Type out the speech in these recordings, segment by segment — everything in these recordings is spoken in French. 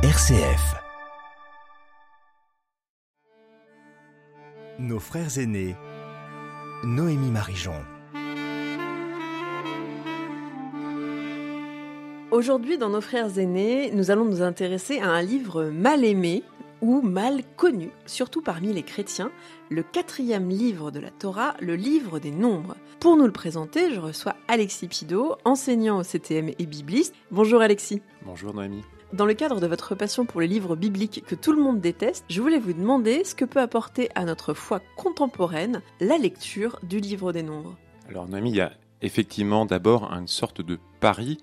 RCF. Nos frères aînés. Noémie Marijon. Aujourd'hui, dans Nos frères aînés, nous allons nous intéresser à un livre mal aimé ou mal connu, surtout parmi les chrétiens, le quatrième livre de la Torah, le livre des nombres. Pour nous le présenter, je reçois Alexis Pido, enseignant au CTM et bibliste. Bonjour Alexis. Bonjour Noémie. Dans le cadre de votre passion pour les livres bibliques que tout le monde déteste, je voulais vous demander ce que peut apporter à notre foi contemporaine la lecture du livre des nombres. Alors Noémie, il y a effectivement d'abord une sorte de pari,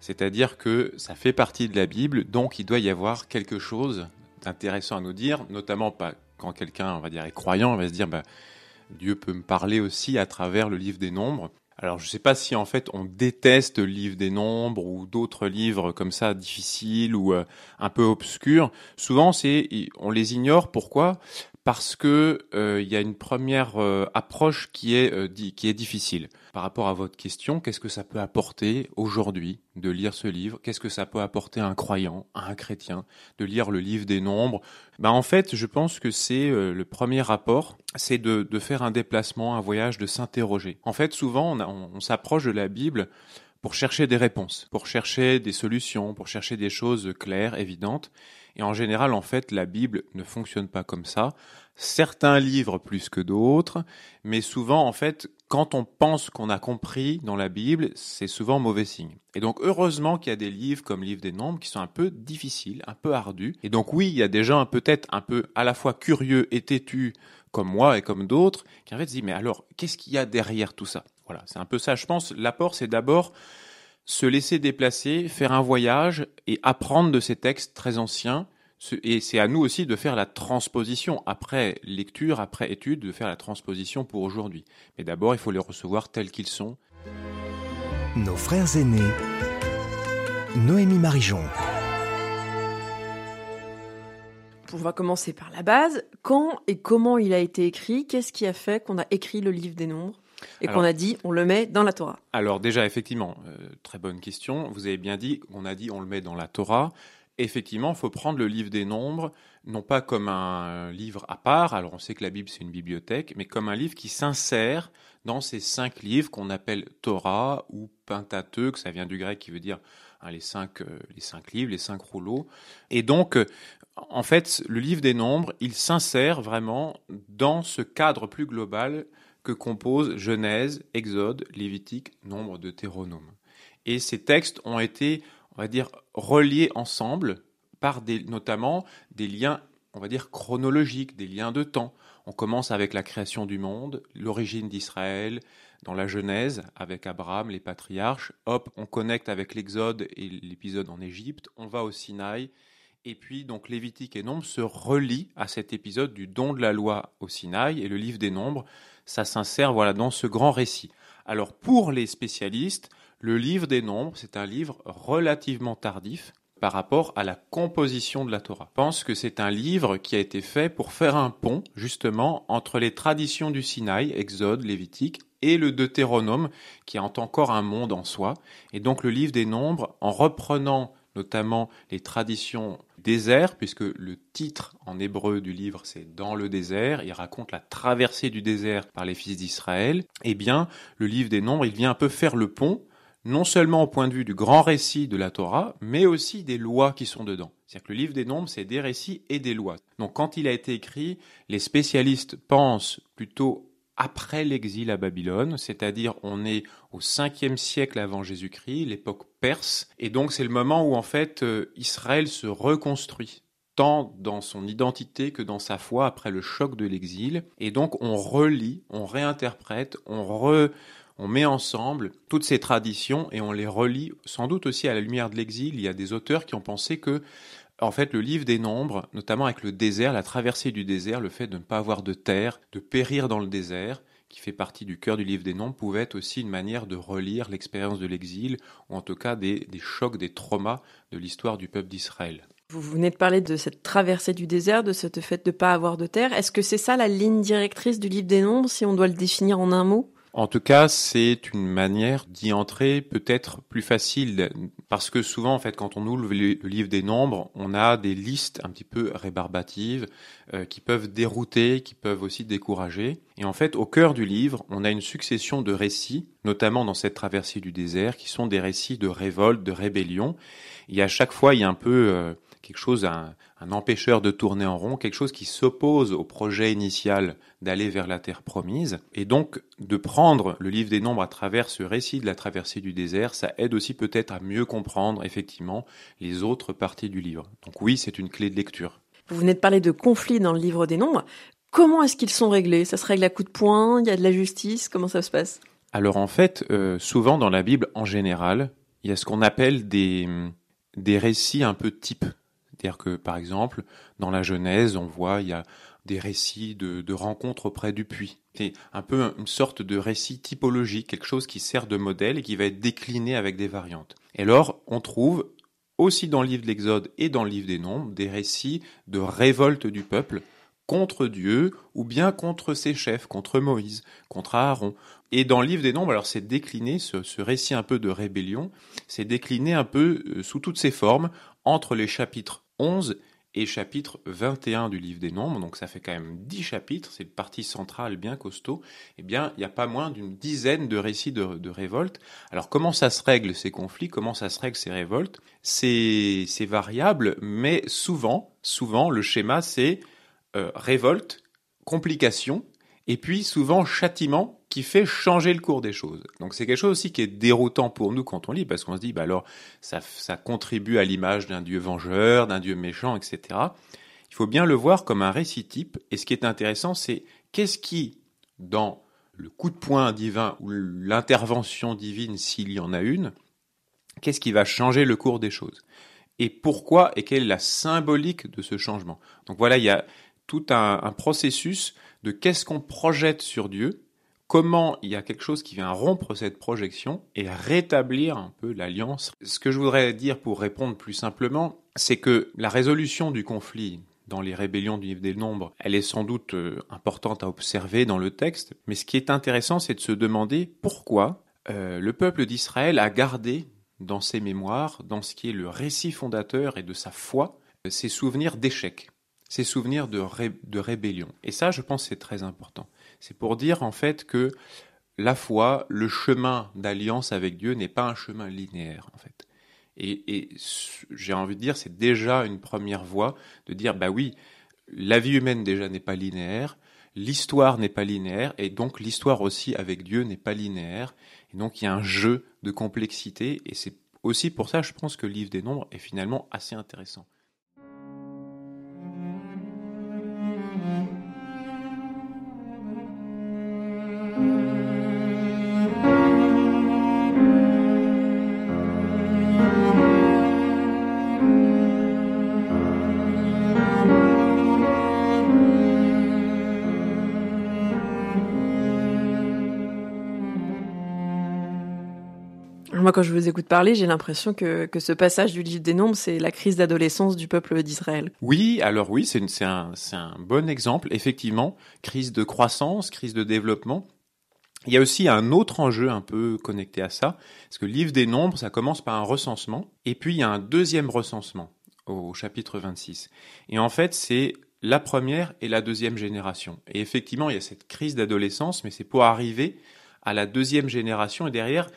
c'est-à-dire que ça fait partie de la Bible, donc il doit y avoir quelque chose d'intéressant à nous dire, notamment pas quand quelqu'un, va dire, est croyant, on va se dire, bah, Dieu peut me parler aussi à travers le livre des nombres. Alors je ne sais pas si en fait on déteste le livre des nombres ou d'autres livres comme ça difficiles ou euh, un peu obscurs. Souvent c'est on les ignore. Pourquoi? Parce que euh, il y a une première euh, approche qui est qui est difficile. Par rapport à votre question, qu'est-ce que ça peut apporter aujourd'hui de lire ce livre? Qu'est-ce que ça peut apporter à un croyant, à un chrétien, de lire le livre des nombres? Ben, En fait, je pense que c'est euh, le premier rapport, c'est de, de, faire un déplacement, un voyage, de s'interroger. En fait, souvent, on s'approche de la Bible pour chercher des réponses, pour chercher des solutions, pour chercher des choses claires, évidentes. Et en général, en fait, la Bible ne fonctionne pas comme ça. Certains livres plus que d'autres, mais souvent, en fait, quand on pense qu'on a compris dans la Bible, c'est souvent mauvais signe. Et donc, heureusement qu'il y a des livres comme Livre des Nombres qui sont un peu difficiles, un peu ardus. Et donc, oui, il y a des gens peut-être un peu à la fois curieux et têtus, comme moi et comme d'autres, qui en fait se disent, mais alors, qu'est-ce qu'il y a derrière tout ça? Voilà, c'est un peu ça. Je pense, l'apport, c'est d'abord se laisser déplacer, faire un voyage et apprendre de ces textes très anciens. Et c'est à nous aussi de faire la transposition, après lecture, après étude, de faire la transposition pour aujourd'hui. Mais d'abord, il faut les recevoir tels qu'ils sont. Nos frères aînés. Noémie Marijon. On va commencer par la base. Quand et comment il a été écrit Qu'est-ce qui a fait qu'on a écrit le livre des nombres? Et qu'on a dit on le met dans la Torah Alors déjà, effectivement, euh, très bonne question. Vous avez bien dit, on a dit on le met dans la Torah. Effectivement, il faut prendre le livre des nombres, non pas comme un livre à part, alors on sait que la Bible c'est une bibliothèque, mais comme un livre qui s'insère dans ces cinq livres qu'on appelle Torah ou Pentateuque, ça vient du grec qui veut dire hein, les, cinq, euh, les cinq livres, les cinq rouleaux. Et donc, euh, en fait, le livre des nombres, il s'insère vraiment dans ce cadre plus global que composent Genèse, Exode, Lévitique, Nombre, Deutéronome. Et ces textes ont été, on va dire, reliés ensemble par des, notamment des liens, on va dire, chronologiques, des liens de temps. On commence avec la création du monde, l'origine d'Israël, dans la Genèse, avec Abraham, les patriarches. Hop, on connecte avec l'Exode et l'épisode en Égypte. On va au Sinaï. Et puis, donc, Lévitique et Nombre se relient à cet épisode du don de la loi au Sinaï et le livre des Nombres ça s'insère voilà dans ce grand récit. Alors pour les spécialistes, le livre des nombres, c'est un livre relativement tardif par rapport à la composition de la Torah. Je pense que c'est un livre qui a été fait pour faire un pont justement entre les traditions du Sinaï, Exode, Lévitique, et le Deutéronome, qui est encore un monde en soi. Et donc le livre des nombres, en reprenant notamment les traditions désert, puisque le titre en hébreu du livre c'est Dans le désert, il raconte la traversée du désert par les fils d'Israël, eh bien le livre des nombres, il vient un peu faire le pont, non seulement au point de vue du grand récit de la Torah, mais aussi des lois qui sont dedans. C'est-à-dire que le livre des nombres, c'est des récits et des lois. Donc quand il a été écrit, les spécialistes pensent plutôt après l'exil à Babylone, c'est-à-dire on est au 5e siècle avant Jésus-Christ, l'époque perse, et donc c'est le moment où en fait euh, Israël se reconstruit tant dans son identité que dans sa foi après le choc de l'exil, et donc on relit, on réinterprète, on re, on met ensemble toutes ces traditions et on les relit sans doute aussi à la lumière de l'exil. Il y a des auteurs qui ont pensé que en fait, le livre des nombres, notamment avec le désert, la traversée du désert, le fait de ne pas avoir de terre, de périr dans le désert, qui fait partie du cœur du livre des nombres, pouvait être aussi une manière de relire l'expérience de l'exil, ou en tout cas des, chocs, des traumas de l'histoire du peuple d'Israël. Vous venez de parler de cette traversée du désert, de ce fait de ne pas avoir de terre. Est-ce que c'est ça la ligne directrice du livre des nombres, si on doit le définir en un mot? En tout cas, c'est une manière d'y entrer peut-être plus facile parce que souvent, en fait, quand on ouvre le livre des nombres, on a des listes un petit peu rébarbatives euh, qui peuvent dérouter, qui peuvent aussi décourager. Et en fait, au cœur du livre, on a une succession de récits, notamment dans cette traversée du désert, qui sont des récits de révolte, de rébellion. Et à chaque fois, il y a un peu euh, quelque chose, un, un empêcheur de tourner en rond, quelque chose qui s'oppose au projet initial d'aller vers la terre promise. Et donc, de prendre le livre des nombres à travers ce récit de la traversée du désert, ça aide aussi peut-être à mieux comprendre effectivement les autres parties du livre. Donc oui, c'est une clé de lecture. Vous venez de parler de conflits dans le livre des nombres. Comment est-ce qu'ils sont réglés? Ça se règle à coup de poing? Il y a de la justice? Comment ça se passe? Alors en fait, euh, souvent dans la Bible en général, il y a ce qu'on appelle des, des récits un peu types. C'est-à-dire que, par exemple, dans la Genèse, on voit, il y a des récits de, rencontres auprès du puits. C'est un peu une sorte de récit typologique, quelque chose qui sert de modèle et qui va être décliné avec des variantes. Et alors, on trouve aussi dans le livre de l'Exode et dans le livre des Nombres des récits de révolte du peuple contre Dieu ou bien contre ses chefs, contre Moïse, contre Aaron. Et dans le livre des Nombres, alors c'est décliné, ce, ce, récit un peu de rébellion, c'est décliné un peu euh, sous toutes ses formes entre les chapitres 11 et chapitre 21 du livre des Nombres, donc ça fait quand même 10 chapitres, c'est une partie centrale bien costaud, eh bien, il n'y a pas moins d'une dizaine de récits de, de révoltes. Alors, comment ça se règle ces conflits? Comment ça se règle ces révoltes? C'est variable, mais souvent, souvent, le schéma, c'est euh, révolte, complication, et puis souvent châtiment qui fait changer le cours des choses. Donc c'est quelque chose aussi qui est déroutant pour nous quand on lit, parce qu'on se dit, bah alors ça, ça contribue à l'image d'un Dieu vengeur, d'un Dieu méchant, etc. Il faut bien le voir comme un récit type, et ce qui est intéressant, c'est qu'est-ce qui, dans le coup de poing divin ou l'intervention divine, s'il y en a une, qu'est-ce qui va changer le cours des choses? Et pourquoi et quelle est la symbolique de ce changement? Donc voilà, il y a tout un, un processus de qu'est-ce qu'on projette sur Dieu comment il y a quelque chose qui vient rompre cette projection et rétablir un peu l'alliance. Ce que je voudrais dire pour répondre plus simplement, c'est que la résolution du conflit dans les rébellions du livre des nombres, elle est sans doute euh, importante à observer dans le texte, mais ce qui est intéressant, c'est de se demander pourquoi euh, le peuple d'Israël a gardé dans ses mémoires, dans ce qui est le récit fondateur et de sa foi, ses souvenirs d'échec, ses souvenirs de, de rébellion. Et ça, je pense, c'est très important. C'est pour dire en fait que la foi, le chemin d'alliance avec Dieu n'est pas un chemin linéaire en fait. Et, et j'ai envie de dire, c'est déjà une première voie de dire, bah oui, la vie humaine déjà n'est pas linéaire, l'histoire n'est pas linéaire, et donc l'histoire aussi avec Dieu n'est pas linéaire. Et donc il y a un jeu de complexité, et c'est aussi pour ça, je pense que le livre des nombres est finalement assez intéressant. Moi, quand je vous écoute parler, j'ai l'impression que, que ce passage du livre des nombres, c'est la crise d'adolescence du peuple d'Israël. Oui, alors oui, c'est un, un bon exemple. Effectivement, crise de croissance, crise de développement. Il y a aussi un autre enjeu un peu connecté à ça, parce que le livre des nombres, ça commence par un recensement, et puis il y a un deuxième recensement au chapitre 26. Et en fait, c'est la première et la deuxième génération. Et effectivement, il y a cette crise d'adolescence, mais c'est pour arriver à la deuxième génération, et derrière,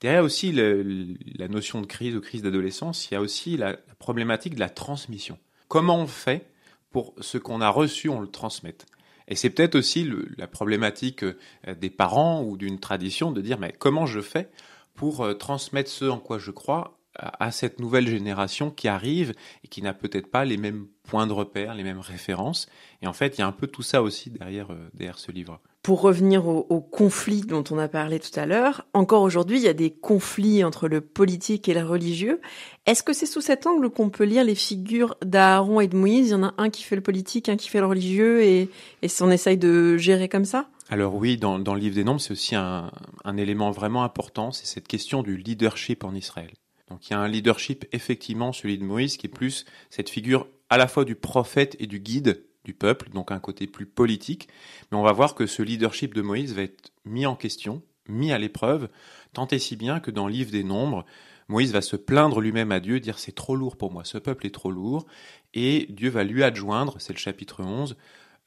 Derrière aussi la notion de crise ou crise d'adolescence, il y a aussi la, problématique de la transmission. Comment on fait pour ce qu'on a reçu, on le transmette? Et c'est peut-être aussi la problématique euh, des parents ou d'une tradition de dire mais comment je fais pour euh, transmettre ce en quoi je crois à cette nouvelle génération qui arrive et qui n'a peut-être pas les mêmes points de repère, les mêmes références. Et en fait, il y a un peu tout ça aussi derrière, euh, derrière ce livre. Pour revenir au, au, conflit dont on a parlé tout à l'heure, encore aujourd'hui, il y a des conflits entre le politique et le religieux. Est-ce que c'est sous cet angle qu'on peut lire les figures d'Aaron et de Moïse? Il y en a un qui fait le politique, un qui fait le religieux, et, et on essaye de gérer comme ça? Alors oui, dans, dans le livre des Nombres, c'est aussi un, un élément vraiment important, c'est cette question du leadership en Israël. Donc il y a un leadership effectivement, celui de Moïse, qui est plus cette figure à la fois du prophète et du guide, du peuple, donc un côté plus politique. Mais on va voir que ce leadership de Moïse va être mis en question, mis à l'épreuve, tant et si bien que dans livre des Nombres, Moïse va se plaindre lui-même à Dieu, dire c'est trop lourd pour moi, ce peuple est trop lourd, et Dieu va lui adjoindre, c'est le chapitre 11,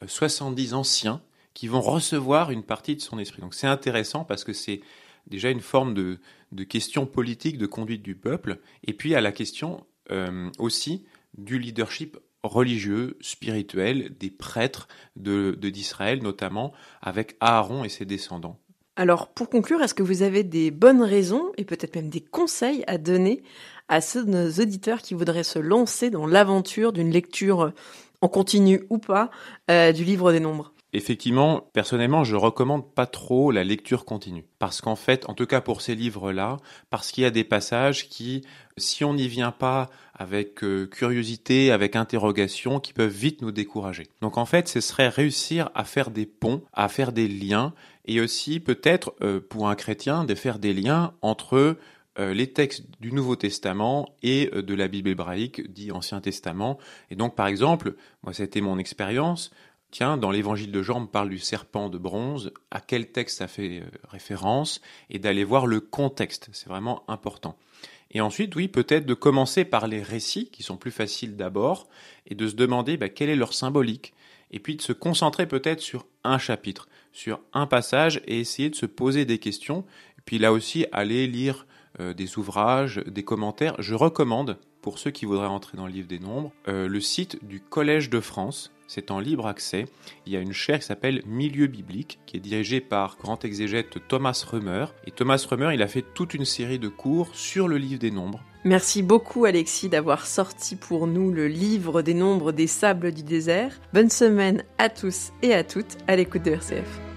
70 anciens qui vont recevoir une partie de son esprit. Donc c'est intéressant parce que c'est déjà une forme de, question politique, de conduite du peuple, et puis à la question euh, aussi du leadership religieux, spirituel, des prêtres de d'Israël notamment, avec Aaron et ses descendants. Alors pour conclure, est-ce que vous avez des bonnes raisons et peut-être même des conseils à donner à ceux de nos auditeurs qui voudraient se lancer dans l'aventure d'une lecture en continu ou pas euh, du livre des nombres? Effectivement, personnellement, je recommande pas trop la lecture continue. Parce qu'en fait, en tout cas pour ces livres-là, parce qu'il y a des passages qui, si on n'y vient pas avec euh, curiosité, avec interrogation, qui peuvent vite nous décourager. Donc en fait, ce serait réussir à faire des ponts, à faire des liens, et aussi peut-être euh, pour un chrétien de faire des liens entre euh, les textes du Nouveau Testament et de la Bible hébraïque, dit Ancien Testament. Et donc, par exemple, moi, c'était mon expérience. Tiens, dans l'évangile de Jean, on parle du serpent de bronze, à quel texte ça fait euh, référence, et d'aller voir le contexte, c'est vraiment important. Et ensuite, oui, peut-être de commencer par les récits, qui sont plus faciles d'abord, et de se demander bah, quelle est leur symbolique, et puis de se concentrer peut-être sur un chapitre, sur un passage, et essayer de se poser des questions, puis là aussi, aller lire euh, des ouvrages, des commentaires. Je recommande, pour ceux qui voudraient entrer dans le livre des nombres, euh, le site du Collège de France, c'est en libre accès. Il y a une chaire qui s'appelle Milieu biblique, qui est dirigée par grand exégète Thomas Römer. Et Thomas Römer, il a fait toute une série de cours sur le livre des nombres. Merci beaucoup Alexis d'avoir sorti pour nous le livre des nombres des sables du désert. Bonne semaine à tous et à toutes à l'écoute de RCF.